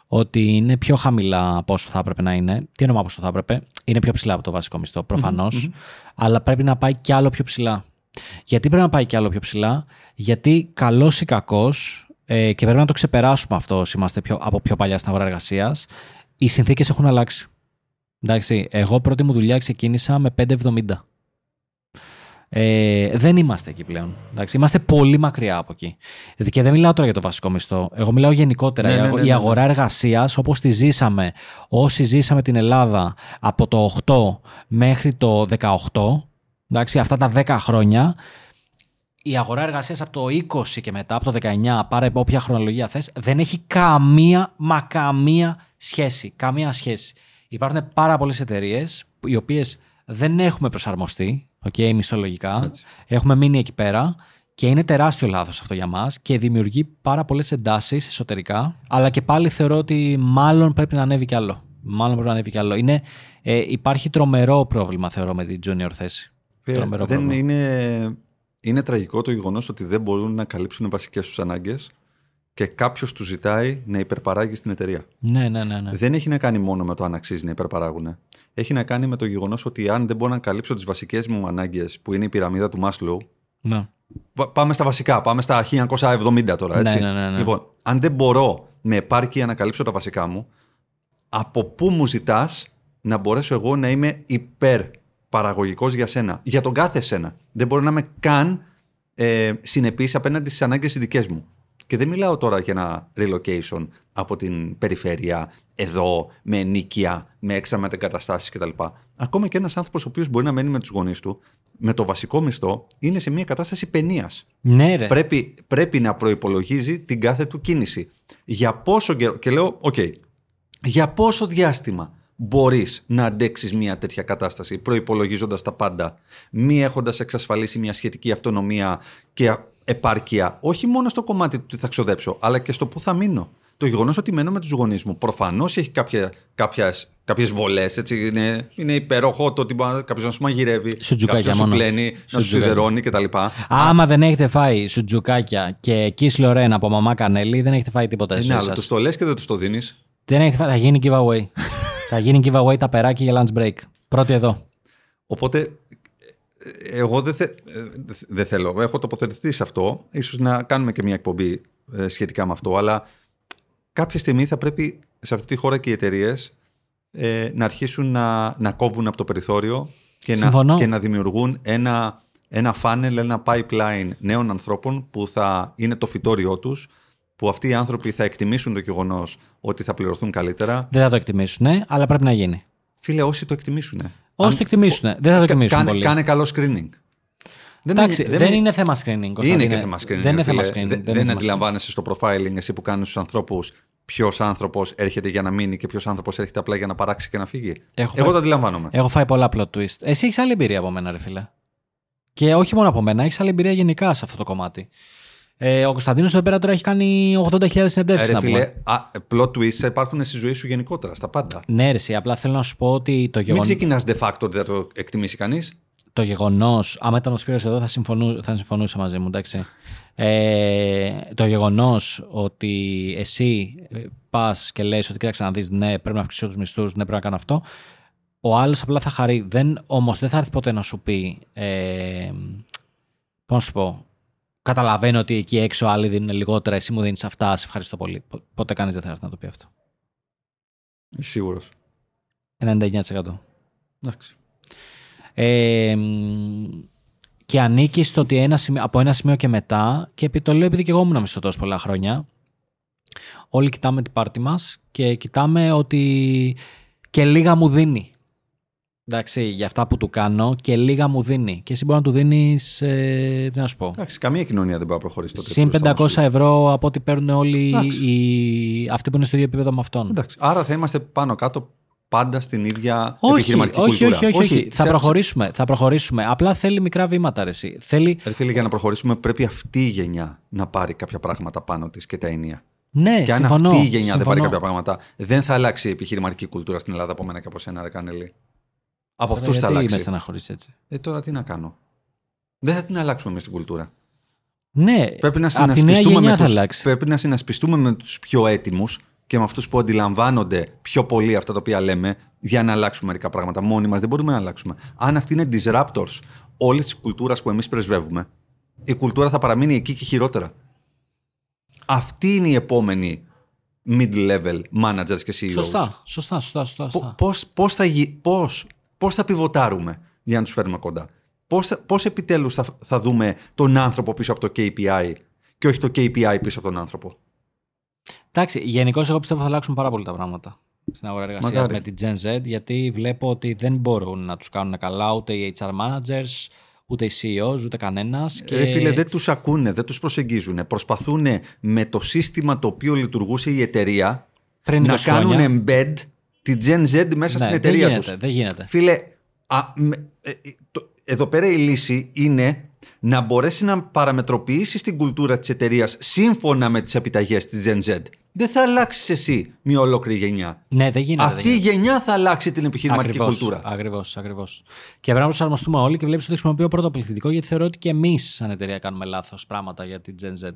ότι είναι πιο χαμηλά από όσο θα έπρεπε να είναι. Τι εννοώ από όσο θα έπρεπε, είναι πιο ψηλά από το βασικό μισθό αλλά πρέπει να πάει κι άλλο πιο ψηλά. Γιατί πρέπει να πάει κι άλλο πιο ψηλά, γιατί καλός ή κακός, ε, και πρέπει να το ξεπεράσουμε αυτό όσοι είμαστε πιο, από πιο παλιά στην αγορά εργασίας, οι συνθήκες έχουν αλλάξει. Εντάξει, εγώ πρώτη μου δουλειά ξεκίνησα με 5,70. Ε, δεν είμαστε εκεί πλέον. Εντάξει, είμαστε πολύ μακριά από εκεί. Και δεν μιλάω τώρα για το βασικό μισθό. Εγώ μιλάω γενικότερα. Ναι, ναι, Η αγο- ναι, η ναι. αγορά εργασίας, όπως τη ζήσαμε, όσοι ζήσαμε την Ελλάδα από το 8 μέχρι το 18, εντάξει, αυτά τα 10 χρόνια, η αγορά εργασίας από το 20 και μετά, από το 19, πάρε όποια χρονολογία θες, δεν έχει καμία, μα καμία σχέση. Καμία σχέση. Υπάρχουν πάρα πολλές εταιρείες οι οποίες δεν έχουμε προσαρμοστεί, okay, μισθολογικά. Έτσι. Έχουμε μείνει εκεί πέρα και είναι τεράστιο λάθος αυτό για μας και δημιουργεί πάρα πολλές εντάσεις εσωτερικά. Αλλά και πάλι θεωρώ ότι μάλλον πρέπει να ανέβει κι άλλο. Μάλλον πρέπει να ανέβει κι άλλο. Είναι, ε, υπάρχει τρομερό πρόβλημα, θεωρώ, με την junior θέση. Τρομερό δεν πρόβλημα. είναι, είναι τραγικό το γεγονός ότι δεν μπορούν να καλύψουν βασικές τους ανάγκες και κάποιος τους ζητάει να υπερπαράγει στην εταιρεία. Ναι, ναι, ναι. ναι. Δεν έχει να κάνει μόνο με το αν αξίζει να υπερπαράγουν. Έχει να κάνει με το γεγονός ότι αν δεν μπορώ να καλύψω τις βασικές μου ανάγκες, που είναι η πυραμίδα του Maslow, ναι. Βα- Πάμε στα βασικά, πάμε στα 1970 τώρα, έτσι. Ναι, ναι, ναι, ναι. Λοιπόν, αν δεν μπορώ με επάρκεια να καλύψω τα βασικά μου, από πού μου ζητάς να μπορέσω εγώ να είμαι υπερπαραγωγικός για σένα, για τον κάθε σένα; Δεν μπορώ να είμαι καν ε, συνεπής απέναντι στις ανάγκες τις δικές μου. Και δεν μιλάω τώρα για ένα relocation από την περιφέρεια, εδώ, με ενοίκια, με έξτρα μετεγκαταστάσεις κτλ. Ακόμα και ένας άνθρωπος ο οποίος μπορεί να μένει με τους γονείς του, με το βασικό μισθό, είναι σε μια κατάσταση πενίας Ναι, ρε. πρέπει, πρέπει να προϋπολογίζει την κάθε του κίνηση. Για πόσο καιρό, και λέω, οκ, για πόσο διάστημα μπορείς να αντέξεις μια τέτοια κατάσταση προϋπολογίζοντας τα πάντα, μη έχοντας εξασφαλίσει μια σχετική αυτονομία και επάρκεια, όχι μόνο στο κομμάτι του τι θα ξοδέψω, αλλά και στο πού θα μείνω. Το γεγονός ότι μένω με τους γονείς μου προφανώς έχει κάποια, κάποιες, κάποιες βολές. Είναι, είναι υπέροχο το ότι κάποιος να σου μαγειρεύει, Σουτζουκάκια κάποιος να σου μόνο. πλένει, να σου Σουτζουκάκια. σιδερώνει κτλ. Άμα δεν έχετε φάει σουτζουκάκια και κις Λορέν από μαμά Κανέλη, δεν έχετε φάει τίποτα στη Είναι ζωή άλλο. σας. Του το λες και δεν του το δίνεις. Δεν έχετε φάει, θα γίνει giveaway. θα γίνει giveaway τα περάκια για lunch break. Πρώτη εδώ. Οπότε, ε, εγώ δεν, θε, ε, δεν θέλω. Έχω τοποθετηθεί σε αυτό. Ίσως να κάνουμε και μια εκπομπή ε, σχετικά με αυτό. Αλλά κάποια στιγμή θα πρέπει σε αυτή τη χώρα και οι εταιρείες ε, να αρχίσουν να, να κόβουν από το περιθώριο και, να, Συμφωνώ. και να δημιουργούν ένα, ένα funnel, ένα pipeline νέων ανθρώπων που θα είναι το φυτόριό τους που αυτοί οι άνθρωποι θα εκτιμήσουν το γεγονός ότι θα πληρωθούν καλύτερα. Δεν θα το εκτιμήσουν, ναι, αλλά πρέπει να γίνει. Φίλε, όσοι το εκτιμήσουν. Όσοι το εκτιμήσουν, δεν θα το εκτιμήσουν κάνε, πολύ. κάνε καλό screening. Δεν Εντάξει, με- δεν, με- είναι θέμα screening. Είναι Κωνσταντίνε. και θέμα screening. Δεν είναι φίλε. θέμα screening. Δεν, δεν δεν είναι θέμα αντιλαμβάνεσαι στο profiling εσύ που κάνεις στου ανθρώπους ποιος άνθρωπος έρχεται για να μείνει και ποιος άνθρωπος έρχεται απλά για να παράξει και να φύγει. Έχω Εγώ φάει- το αντιλαμβάνομαι. Έχω φάει πολλά plot twist. Εσύ έχεις άλλη εμπειρία από μένα, ρε φίλε. Και όχι μόνο από μένα, έχεις άλλη εμπειρία γενικά σε αυτό το κομμάτι. Ε, ο Κωνσταντίνος εδώ πέρα τώρα έχει κάνει 80.000 Ε, συνεντεύξεις ρε να φίλε, πούμε. α, plot twists θα υπάρχουν στη ζωή σου γενικότερα, στα πάντα. Ναι, ρε, εσύ, απλά θέλω να σου πω ότι το, Μην γεγον... ξεκινάς de facto ότι θα το εκτιμήσει κανείς. το γεγονός. Άμα ήταν ο Σπύρος εδώ, θα, συμφωνού... θα συμφωνούσε μαζί μου, εντάξει. Ε, το γεγονός ότι εσύ πας και λες ότι κοίταξε να δεις, ναι, πρέπει να αυξήσω τους μισθούς, ναι, πρέπει να κάνω αυτό. Ο άλλος απλά θα χαρεί. Δεν, όμως δεν θα έρθει ποτέ να σου πει. Ε, Πώς να σου πω. Καταλαβαίνω ότι εκεί έξω άλλοι δίνουν λιγότερα, εσύ μου δίνεις αυτά, σε ευχαριστώ πολύ. Πο- Ποτέ κανείς δεν θα έρθει να το πει αυτό. Σίγουρος; 99%. Εντάξει. Ε, μ, και ανήκει στο ότι ένα σημείο, από ένα σημείο και μετά, και επί το λέω επειδή και εγώ ήμουν μισθωτός πολλά χρόνια, όλοι κοιτάμε την πάρτη μας και κοιτάμε ότι και λίγα μου δίνει. Εντάξει, για αυτά που του κάνω και λίγα μου δίνει. Και εσύ μπορεί να του δίνεις. Ε, τι να σου πω. Εντάξει, καμία κοινωνία δεν μπορεί να προχωρήσει τότε. Συν 500 ευρώ από ό,τι παίρνουν όλοι Εντάξει. οι, αυτοί που είναι στο ίδιο επίπεδο με αυτόν. Εντάξει. Άρα θα είμαστε πάνω κάτω πάντα στην ίδια Όχι, επιχειρηματική όχι, κουλτούρα. όχι, όχι, όχι. Θα σε- προχωρήσουμε, θα προχωρήσουμε. Απλά θέλει μικρά βήματα, ρε, εσύ. Θέλει, Ρε φίλε, για να προχωρήσουμε πρέπει αυτή η γενιά να πάρει κάποια πράγματα πάνω της και τα ενία. Ναι, και αν συμφωνώ. αυτή η γενιά δεν συμφωνώ. πάρει κάποια πράγματα, δεν θα αλλάξει η επιχειρηματική κουλτούρα στην Ελλάδα από μένα και από σένα, ρε Κανελή. Από Τώρα, αυτούς θα γιατί αλλάξει. με στεναχωρείς έτσι. Ε, τώρα τι να κάνω. Δεν θα την αλλάξουμε εμείς την κουλτούρα. Ναι, Πρέπει να από τη νέα συνασπιστούμε γενιά με θα τους, αλλάξει. πρέπει να συνασπιστούμε με τους πιο έτοιμους και με αυτούς που αντιλαμβάνονται πιο πολύ αυτά τα οποία λέμε για να αλλάξουμε μερικά πράγματα. Μόνοι μας δεν μπορούμε να αλλάξουμε. Αν αυτοί είναι disruptors όλης της κουλτούρας που εμείς πρεσβεύουμε, η κουλτούρα θα παραμείνει εκεί και χειρότερα. Αυτή είναι η επόμενη mid-level managers και CEOs. Σωστά, σωστά, σωστά, σωστά. Πο- σωστά. Πώς, πώς, θα, γι- πώς, πώς θα πιβοτάρουμε για να τους φέρουμε κοντά. πώς, θα- πώς επιτέλους θα, θα δούμε τον άνθρωπο πίσω από το KPI και όχι το KPI πίσω από τον άνθρωπο. Εντάξει, γενικώς εγώ πιστεύω θα αλλάξουν πάρα πολύ τα πράγματα στην αγορά εργασίας Μακάρι. με την Gen Z, γιατί βλέπω ότι δεν μπορούν να τους κάνουν καλά ούτε οι HR managers, ούτε οι CEOs, ούτε κανένας. Και... Ρε φίλε, δεν τους ακούνε, δεν τους προσεγγίζουν. Προσπαθούν με το σύστημα το οποίο λειτουργούσε η εταιρεία Πριν 20 να κάνουν χρόνια. embed τη Gen Z μέσα Ναι, στην εταιρεία δεν τους. γίνεται, δεν γίνεται. Φίλε, α, με- ε, ε, το- εδώ πέρα η λύση είναι να μπορέσει να παραμετροποιήσεις την κουλτούρα της εταιρείας σύμφωνα με τις επιταγές της Gen Z. Δεν θα αλλάξεις εσύ μια ολόκληρη γενιά. Ναι, δεν γίνεται. Αυτή η γενιά θα αλλάξει την επιχειρηματική κουλτούρα. Ακριβώς, ακριβώς. Και πρέπει να προσαρμοστούμε όλοι και βλέπεις ότι χρησιμοποιώ πρώτο πληθυντικό γιατί θεωρώ ότι και εμείς, σαν εταιρεία, κάνουμε λάθος πράγματα για την Gen Z.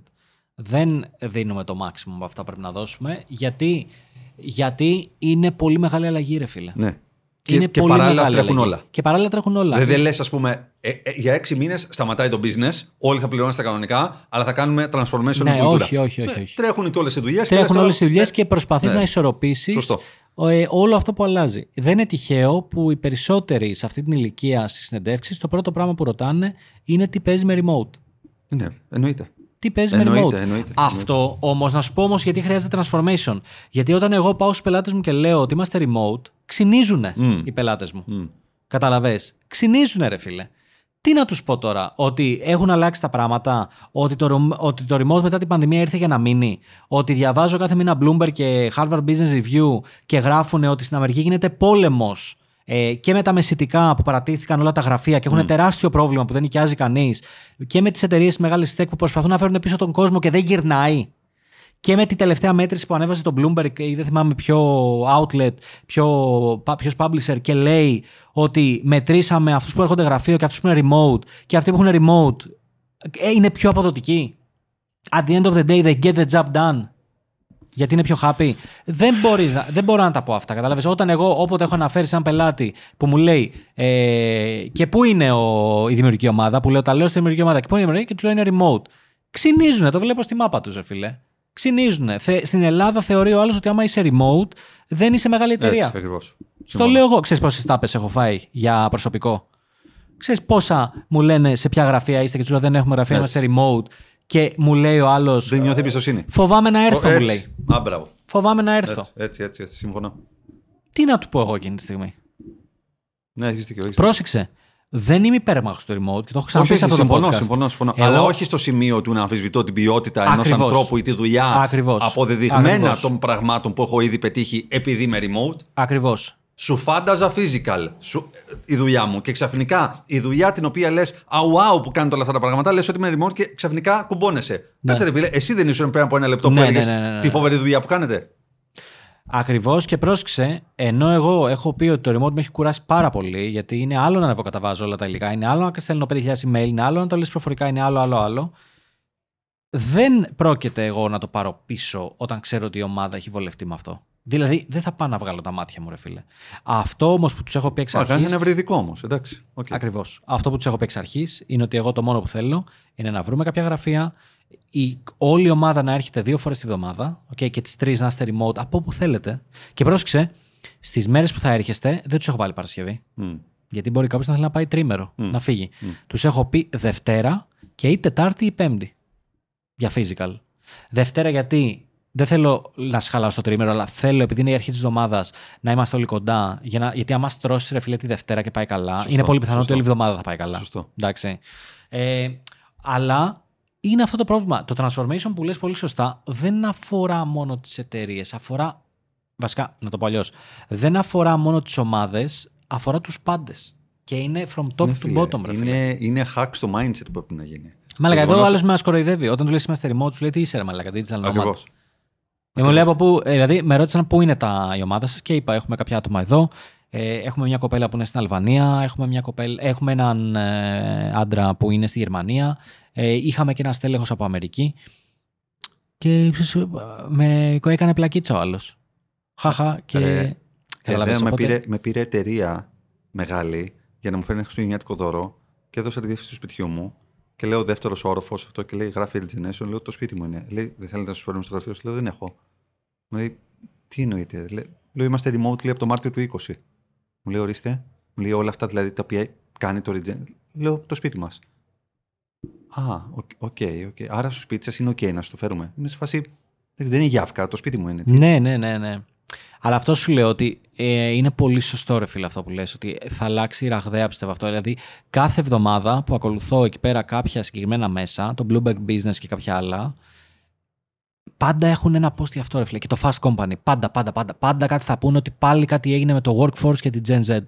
Δεν δίνουμε το maximum από αυτά που πρέπει να δώσουμε γιατί, γιατί είναι πολύ μεγάλη αλλαγή, ρε φίλε. Ναι. Και, είναι και πολύ παράλληλα μεγάλη τρέχουν αλλαγή. όλα. Και παράλληλα τρέχουν όλα. Δηλαδή δεν λες, ας πούμε, ε, ε, για έξι μήνες σταματάει το business, όλοι θα πληρώνουν στα κανονικά, αλλά θα κάνουμε transformation Ναι, στην κουλτούρα. όχι, όχι, όχι, Ναι, όχι. Τρέχουν και όλες οι δουλειές. Τρέχουν όλες οι δουλειές και προσπαθείς ναι. να ισορροπήσεις Σωστό. όλο αυτό που αλλάζει. Δεν είναι τυχαίο που οι περισσότεροι σε αυτή την ηλικία στις συνεντεύξεις το πρώτο πράγμα που ρωτάνε είναι τι παίζει με remote. Ναι, εννοείται. Τι παίζει με Εννοείται, remote. εννοείται, Αυτό όμως να σου πω όμως γιατί χρειάζεται transformation. Γιατί όταν εγώ πάω στους πελάτες μου και λέω ότι είμαστε remote, ξυνίζουν οι πελάτες μου. Μμ. Καταλαβέ. Ξυνίζουν, ρε φίλε. Τι να τους πω τώρα, ότι έχουν αλλάξει τα πράγματα, ότι το, ρομ- ότι το remote μετά την πανδημία ήρθε για να μείνει, ότι διαβάζω κάθε μήνα Bloomberg και Harvard Business Review και γράφουν ότι στην Αμερική γίνεται πόλεμος ε, και με τα μεσητικά που παρατήθηκαν όλα τα γραφεία και έχουν τεράστιο πρόβλημα που δεν νοικιάζει κανείς, και με τις εταιρείες μεγάλε tech που προσπαθούν να φέρουν πίσω τον κόσμο και δεν γυρνάει. Και με την τελευταία μέτρηση που ανέβασε το Bloomberg ή δεν θυμάμαι ποιο outlet, ποιο, ποιος publisher και λέει ότι μετρήσαμε αυτούς που έρχονται γραφείο και αυτούς που είναι remote και αυτοί που έχουν remote ε, είναι πιο αποδοτικοί. At the end of the day they get the job done. Γιατί είναι πιο happy. Δεν, μπορείς, να- δεν μπορώ να τα πω αυτά. Κατάλαβες. Όταν εγώ όποτε έχω αναφέρει σε έναν πελάτη που μου λέει ε, και πού είναι ο, η δημιουργική ομάδα, που λέω τα λέω στη δημιουργική ομάδα και πού είναι η δημιουργική και τους λέω είναι remote. Ξυνίζουνε, το βλέπω στη μάπα τους, ρε φίλε. Ξυνίζουνε. Θε, στην Ελλάδα θεωρεί ο άλλος ότι άμα είσαι remote δεν είσαι μεγάλη εταιρεία. Έτσι, ακριβώς. Στο λέω εγώ. Ξέρεις πόσες τάπες έχω φάει για προσωπικό; Ξέρεις πόσα μου λένε σε ποια γραφεία είστε και τους λέω δεν έχουμε γραφεία, είμαστε remote. Και μου λέει ο άλλος. Δεν νιώθει εμπιστοσύνη. Φοβάμαι να έρθω, Ο- μου έτσι. λέει. Α, μπράβο. Φοβάμαι να έρθω. Έτσι, έτσι, έτσι, έτσι, συμφωνώ. Τι να του πω εγώ εκείνη τη στιγμή. Ναι, έχει δίκιο. έχεις Πρόσεξε. Δεν είμαι υπέρμαχος του remote και το έχω Όχι, ξαναπεί όχι, σε αυτό το συμφωνώ, podcast. συμφωνώ, συμφωνώ. Εγώ- Αλλά όχι στο σημείο του να αμφισβητώ την ποιότητα ενός Ακριβώς. ανθρώπου ή τη δουλειά Ακριβώς. αποδεδειγμένα Ακριβώς. των πραγμάτων που έχω ήδη πετύχει επειδή είμαι remote. Ακριβώς. Σου φάνταζα physical σου, η δουλειά μου και ξαφνικά η δουλειά την οποία λες αουάου που κάνει όλα αυτά τα πράγματα, λες ότι είμαι remote και ξαφνικά κουμπώνεσαι. Κάτσε ρε φίλε, εσύ δεν ήσουν πριν από ένα λεπτό Ναι, που ναι, έλεγες ναι, ναι, ναι. τη φοβερή δουλειά που κάνετε. Ακριβώς και πρόσεξε, ενώ εγώ έχω πει ότι το remote με έχει κουράσει πάρα πολύ, γιατί είναι άλλο να ανεβοκαταβάζω όλα τα υλικά, είναι άλλο να στέλνω 5.000 email, είναι άλλο να το λες προφορικά, είναι άλλο, άλλο, άλλο. Δεν πρόκειται εγώ να το πάρω πίσω όταν ξέρω ότι η ομάδα έχει βολευτεί με αυτό. Δηλαδή, δεν θα πάω να βγάλω τα μάτια μου, ρε φίλε. Αυτό όμως που τους έχω πει εξ Α, κάνει αρχής, ένα ευρυδικό όμως. Εντάξει. οκ. Ακριβώς. Αυτό που τους έχω πει εξ αρχής είναι ότι εγώ το μόνο που θέλω είναι να βρούμε κάποια γραφεία, η, όλη η ομάδα να έρχεται δύο φορές τη βδομάδα okay, και τις τρεις να είστε remote από όπου θέλετε. Και πρόσεξε, στις μέρες που θα έρχεστε δεν τους έχω βάλει Παρασκευή. Μμ. Γιατί μπορεί κάποιος να θέλει να πάει τρίμερο, να φύγει. Τους έχω πει Δευτέρα και ή Τετάρτη ή Πέμπτη. Για physical. Δευτέρα γιατί δεν θέλω να σα χαλάω στο τρίμερο, αλλά θέλω επειδή είναι η αρχή της εβδομάδας να είμαστε όλοι κοντά. Για να, γιατί άμα στρώσεις ρε φίλε τη Δευτέρα και πάει καλά, Σωστό, είναι πολύ πιθανό ότι σωστό. όλη η εβδομάδα θα πάει καλά. Σωστό. Εντάξει. Ε, αλλά είναι αυτό το πρόβλημα. Το transformation που λες πολύ σωστά δεν αφορά μόνο τις εταιρείες. Αφορά, βασικά, να το πω αλλιώς, δεν αφορά μόνο τις ομάδες, αφορά τους πάντες. Και είναι from top Ναι, to φίλε, bottom, ρε φίλε. είναι, είναι hack στο mindset που πρέπει να γίνει. Μαλάκα, Το εδώ ο γεγονός- άλλος με ασκοροϊδεύει. Όταν του λες είμαστε remote, σου λέει τι είσαι, ρε Μαλάκα, digital nomad. Ακριβώς. Ε, μου λέει από πού, ε, δηλαδή με ρώτησαν πού είναι τα, η ομάδα σας και είπα: Έχουμε κάποια άτομα εδώ. Ε, έχουμε μια κοπέλα που είναι στην Αλβανία. Έχουμε, μια κοπέλα, έχουμε έναν ε, άντρα που είναι στη Γερμανία. Ε, είχαμε και ένα στέλεχος από Αμερική. Και ξέρεις, ε, με έκανε πλακίτσα ο άλλος. Χαχα. Και. Ρε, Καταλαβες, Εδώ με, οπότε- πήρε, με πήρε εταιρεία μεγάλη για να μου φέρει ένα χριστουγεννιάτικο δώρο και έδωσα τη διεύθυνση του σπιτιού μου. Και λέω δεύτερος όροφος αυτό και λέει γράφει Origination. Λέω το σπίτι μου είναι. Λέει δεν θέλετε να σας φέρουμε στο γραφείο; Σου. Λέω δεν έχω. Μου λέει τι εννοείται; Λέ- Λέω είμαστε remote λέει, από το Μάρτιο του 20. Μου λέει ορίστε. Μου λέει όλα αυτά δηλαδή τα οποία κάνει το Origination. Λέω το σπίτι μας. Α, οκ, οκ. οκ. Άρα στο σπίτι σας είναι οκ να σου το φέρουμε. Είμαι σε φάση. Δεν είναι γιάφκα, το σπίτι μου είναι. Ναι, ναι, ναι, ναι. Αλλά αυτό σου λέω ότι ε, είναι πολύ σωστό ρε φίλε αυτό που λες, ότι θα αλλάξει ραγδαία πιστεύω αυτό. Δηλαδή κάθε εβδομάδα που ακολουθώ εκεί πέρα κάποια συγκεκριμένα μέσα, το Bloomberg Business και κάποια άλλα, πάντα έχουν ένα post για αυτό ρε φίλε. Και το Fast Company, πάντα, πάντα, πάντα. Πάντα κάτι θα πούνε ότι πάλι κάτι έγινε με το Workforce και την Gen Z.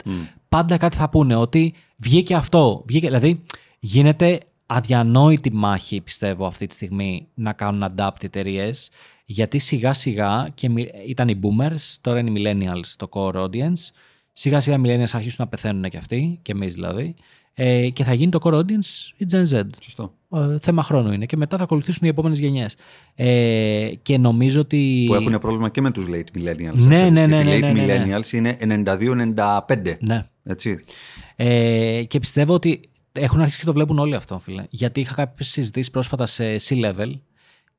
Πάντα κάτι θα πούνε ότι βγήκε αυτό. Βγήκε, δηλαδή γίνεται αδιανόητη μάχη πιστεύω αυτή τη στιγμή να κάνουν adapt εταιρείες γιατί σιγά σιγά και μι- ήταν οι boomers, τώρα είναι οι millennials το core audience. Σιγά σιγά οι millennials αρχίσουν να πεθαίνουν και αυτοί, και εμείς δηλαδή. Ε, και θα γίνει το core audience η Gen Z. Σωστό. Ε, θέμα χρόνου είναι. Και μετά θα ακολουθήσουν οι επόμενες γενιές. Ε, και νομίζω ότι. Που έχουν πρόβλημα και με τους late millennials. Ναι, ξέρεις. ναι, ναι, Γιατί ναι, late ναι, ναι, ναι. millennials είναι 92-95. Ναι. Έτσι. Ε, και πιστεύω ότι έχουν αρχίσει και το βλέπουν όλοι αυτό, φίλε. Γιατί είχα κάποιες συζητήσεις πρόσφατα σε C-level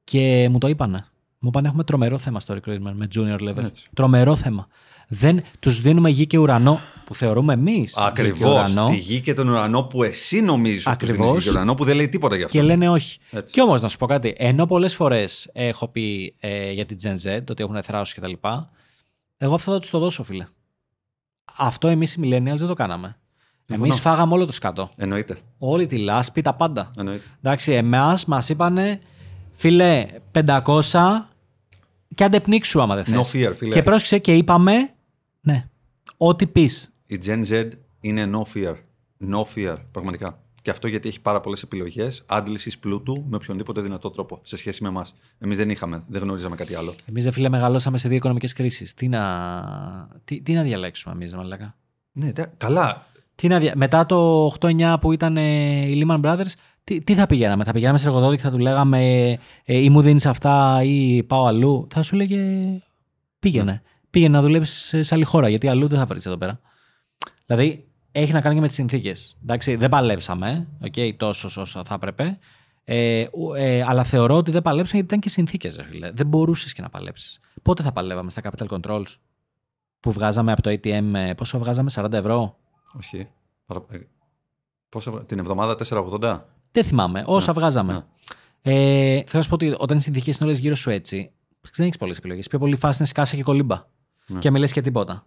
και μου το είπανε. Μου είπαν έχουμε τρομερό θέμα στο recruitment με junior level. Έτσι. Τρομερό θέμα. Δεν τους δίνουμε γη και ουρανό που θεωρούμε εμείς. Ακριβώς. Τη γη και τον ουρανό που εσύ νομίζεις ότι τους δίνεις Ακριβώς. γη και ουρανό που δεν λέει τίποτα γι' αυτό. Και λένε όχι. Έτσι. Και όμως να σου πω κάτι. Ενώ πολλές φορές έχω πει ε, για την Gen Z ότι έχουν θράσο κτλ. Εγώ αυτό θα τους το δώσω, φίλε. Αυτό εμείς οι millennials δεν το κάναμε. Εμείς φάγαμε όλο το σκάτω. Εννοείται. Όλη τη λάσπη, τα πάντα. Εννοείται. Εντάξει, εμάς μας είπανε, φίλε, 500 και αντεπνίξου άμα δεν θες. No fear, φίλε. Και πρόσεξε και είπαμε, ναι, ό,τι πεις. Η Gen Z είναι no fear. No fear, πραγματικά. Και αυτό γιατί έχει πάρα πολλές επιλογές άντλησης πλούτου με οποιονδήποτε δυνατό τρόπο σε σχέση με εμάς. Εμείς δεν είχαμε, δεν γνωρίζαμε κάτι άλλο. Εμείς, δε φίλε, μεγαλώσαμε σε δύο οικονομικές κρίσεις. Τι να, τι, τι να διαλέξουμε εμείς, μαλάκα; Ναι, τε- καλά. Τι να δια... Μετά το 8-9 που ήταν ε, οι Lehman Brothers, τι, τι θα πηγαίναμε. Θα πηγαίναμε σε εργοδότη και θα του λέγαμε ε, ή μου δίνεις αυτά ή πάω αλλού. Θα σου λέγε πήγαινε. Πήγαινε να δουλέψεις σε άλλη χώρα γιατί αλλού δεν θα βρεις εδώ πέρα. Δηλαδή έχει να κάνει και με τις συνθήκες. Δεν παλέψαμε okay, τόσο όσο θα έπρεπε. Ε, ου- ε, αλλά θεωρώ ότι δεν παλέψαμε γιατί ήταν και συνθήκες. Δεν μπορούσες και να παλέψεις. Πότε θα παλεύαμε στα capital controls που βγάζαμε από το ATM, ε, πόσο βγάζαμε, 40 ευρώ. Όχι. Παρα- ε, Πόσα, βγα- την εβδομάδα 4,80. Δεν θυμάμαι. Όσα βγάζαμε. ναι. Ε, θέλω να σου πω ότι όταν οι συνθήκε είναι όλες γύρω σου έτσι, δεν έχεις πολλές επιλογές. Πιο πολύ φάση είναι σκάσα και κολύμπα. Ναι. Και μιλέ και τίποτα.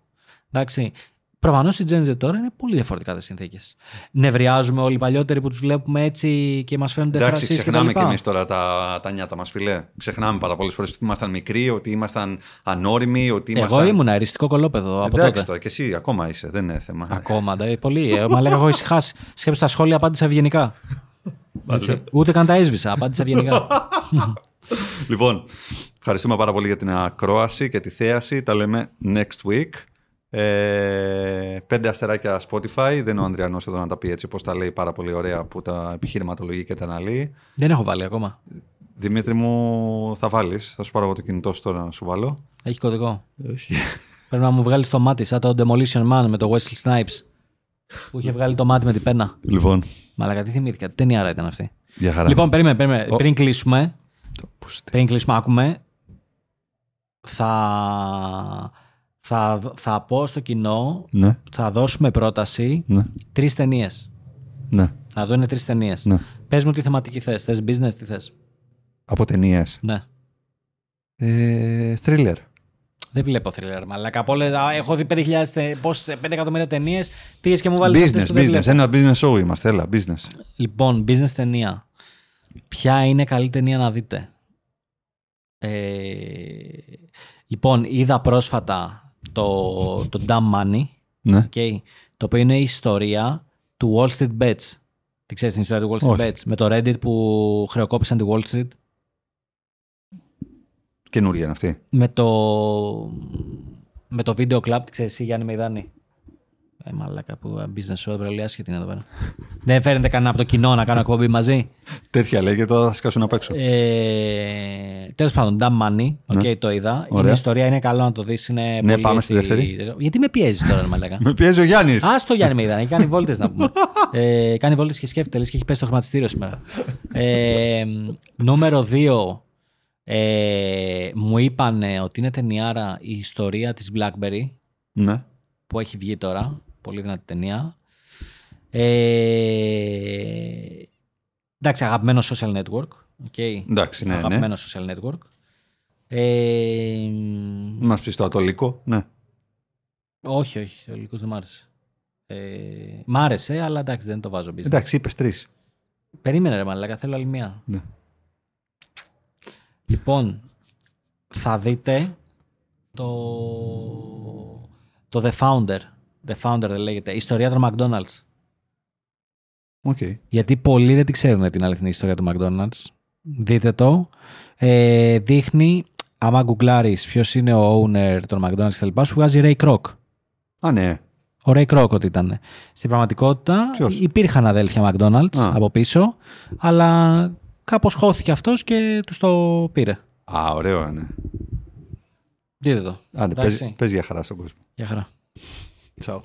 Εντάξει. Προφανώς η Gen Z τώρα είναι πολύ διαφορετικά τις συνθήκες. Νευριάζουμε όλοι οι παλιότεροι που τους βλέπουμε έτσι και μας φαίνονται Εντάξει, θρασίς και τα ξεχνάμε κι λοιπά. εμείς τώρα τα, τα νιάτα μας, φιλέ. Ξεχνάμε πάρα πολλές φορές ότι ήμασταν μικροί, ότι ήμασταν ανώριμοι, ότι ήμασταν. Εγώ ήμουν αριστικό κολόπεδο από Εντάξει τότε. τώρα, και εσύ ακόμα είσαι, δεν είναι θέμα. Ακόμα, ντε, πολύ. Ε, μα λέγα εγώ ησυχάσει. Σκέψτε τα σχόλια, απάντησα ευγενικά. Έτσι. Ούτε καν τα έσβησα, απάντησα ευγενικά. Λοιπόν, ευχαριστούμε πάρα πολύ για την ακρόαση και τη θέαση. Τα λέμε next week. Ε, πέντε αστεράκια Spotify. Δεν είναι ο Ανδριανός εδώ να τα πει έτσι όπως τα λέει πάρα πολύ ωραία που τα επιχειρηματολογεί και τα αναλύει. Δεν έχω βάλει ακόμα. Δημήτρη μου θα βάλεις. Θα σου πάρω εγώ το κινητό σου τώρα να σου βάλω. Έχει κωδικό. Πρέπει να μου βγάλεις το μάτι, σαν το Demolition Man με το Wesley Snipes. Που είχε βγάλει το μάτι με την πένα. Λοιπόν, Μαλάκα, τι θυμήθηκα. Τι ταινιάρα ήταν αυτή. για χαρά. Λοιπόν, περίμενε, περίμενε. Ο- Πριν κλείσουμε, Το πουστέ. πριν κλείσουμε, άκουμε. Θα, θα, θα πω στο κοινό, Ναι, θα δώσουμε πρόταση ναι, τρεις ταινίες. ναι, Να δω είναι τρεις ταινίες. ναι. Πες μου τι θεματική θες. Θες business, τι θες. Από ταινίες. Ναι. Ε, thriller. Δεν βλέπω thriller, μαλάκα. Από όλα, α, έχω δει 5.000, τε- πόσες, 5 εκατομμύρια ταινίες. Πήγες και μου βάλεις Business, business. Ένα business show είμαστε. Έλα, business. Λοιπόν, business ταινία. Ποια είναι καλή ταινία να δείτε; Ε, λοιπόν, είδα πρόσφατα το, το Dumb Money, Ναι. okay, το οποίο είναι η ιστορία του Wall Street Bets. Τι ξέρεις την ιστορία του Wall Street Όχι. Bets; Με το Reddit που χρεοκόπησαν τη Wall Street. Καινούργια είναι αυτή. Με το, με το Video Club, τι ξέρεις εσύ Γιάννη Μεϊδάνη. Ε, μαλάκα που ε, business show, πολύ άσχετη είναι εδώ πέρα. Δεν φέρνετε κανένα από το κοινό να κάνω εκπομπή μαζί; Τέτοια λέγεται, τώρα θα σκάσουν απ' έξω. Ε, Τέλος πάντων, Dumb Money, οκ, το είδα. Είναι Ναι. Ωραία. η ιστορία, είναι καλό να το δεις. Είναι Ναι, πολύ πάμε στη- έτσι- δεύτερη. Γιατί με πιέζει τώρα, με λέγα. Με πιέζει ο Γιάννης. Α το Γιάννη με είδα, έχει κάνει βόλτες να πούμε. ε, κάνει βόλτες και σκέφτεται, λες και έχει πέσει το χρηματιστήριο σήμερα. ε, νούμερο 2. Ε, μου είπαν ότι είναι ταινιάρα η ιστορία της BlackBerry Ναι. που έχει βγει τώρα. Πολύ δυνατή ταινία. Ε, εντάξει, αγαπημένο social network. Okay. Εντάξει, ναι, ναι. αγαπημένο social network. Ε, Μας πεις το ατολικό, ναι. όχι, όχι, ο Λυκός δεν μ' άρεσε. Ε, μ' άρεσε, αλλά εντάξει, δεν το βάζω business. Εντάξει, είπες τρεις. Περίμενε ρε μαλάκα, θέλω άλλη μία. Ναι. Λοιπόν, θα δείτε το, το The Founder. The Founder δεν λέγεται. Ιστορία των McDonald's. Οκ. Γιατί πολλοί δεν τη ξέρουν την αληθινή ιστορία του McDonald's. Δείτε το. Ε, δείχνει, άμα γκουγκλάρεις ποιος είναι ο owner των McDonald's και τα λοιπά, σου βγάζει Ray Kroc. Α, ναι. Ο Ray Kroc ότι ήταν. Στην πραγματικότητα Ποιος; υπήρχαν αδέλφια McDonald's Α. από πίσω, αλλά κάπως χώθηκε αυτός και τους το πήρε. Α, ωραίο, ναι. Δείτε το. Άντε, Εντάξει. πες, πες για χαρά στον κόσμο. Γεια χαρά. Τσαου.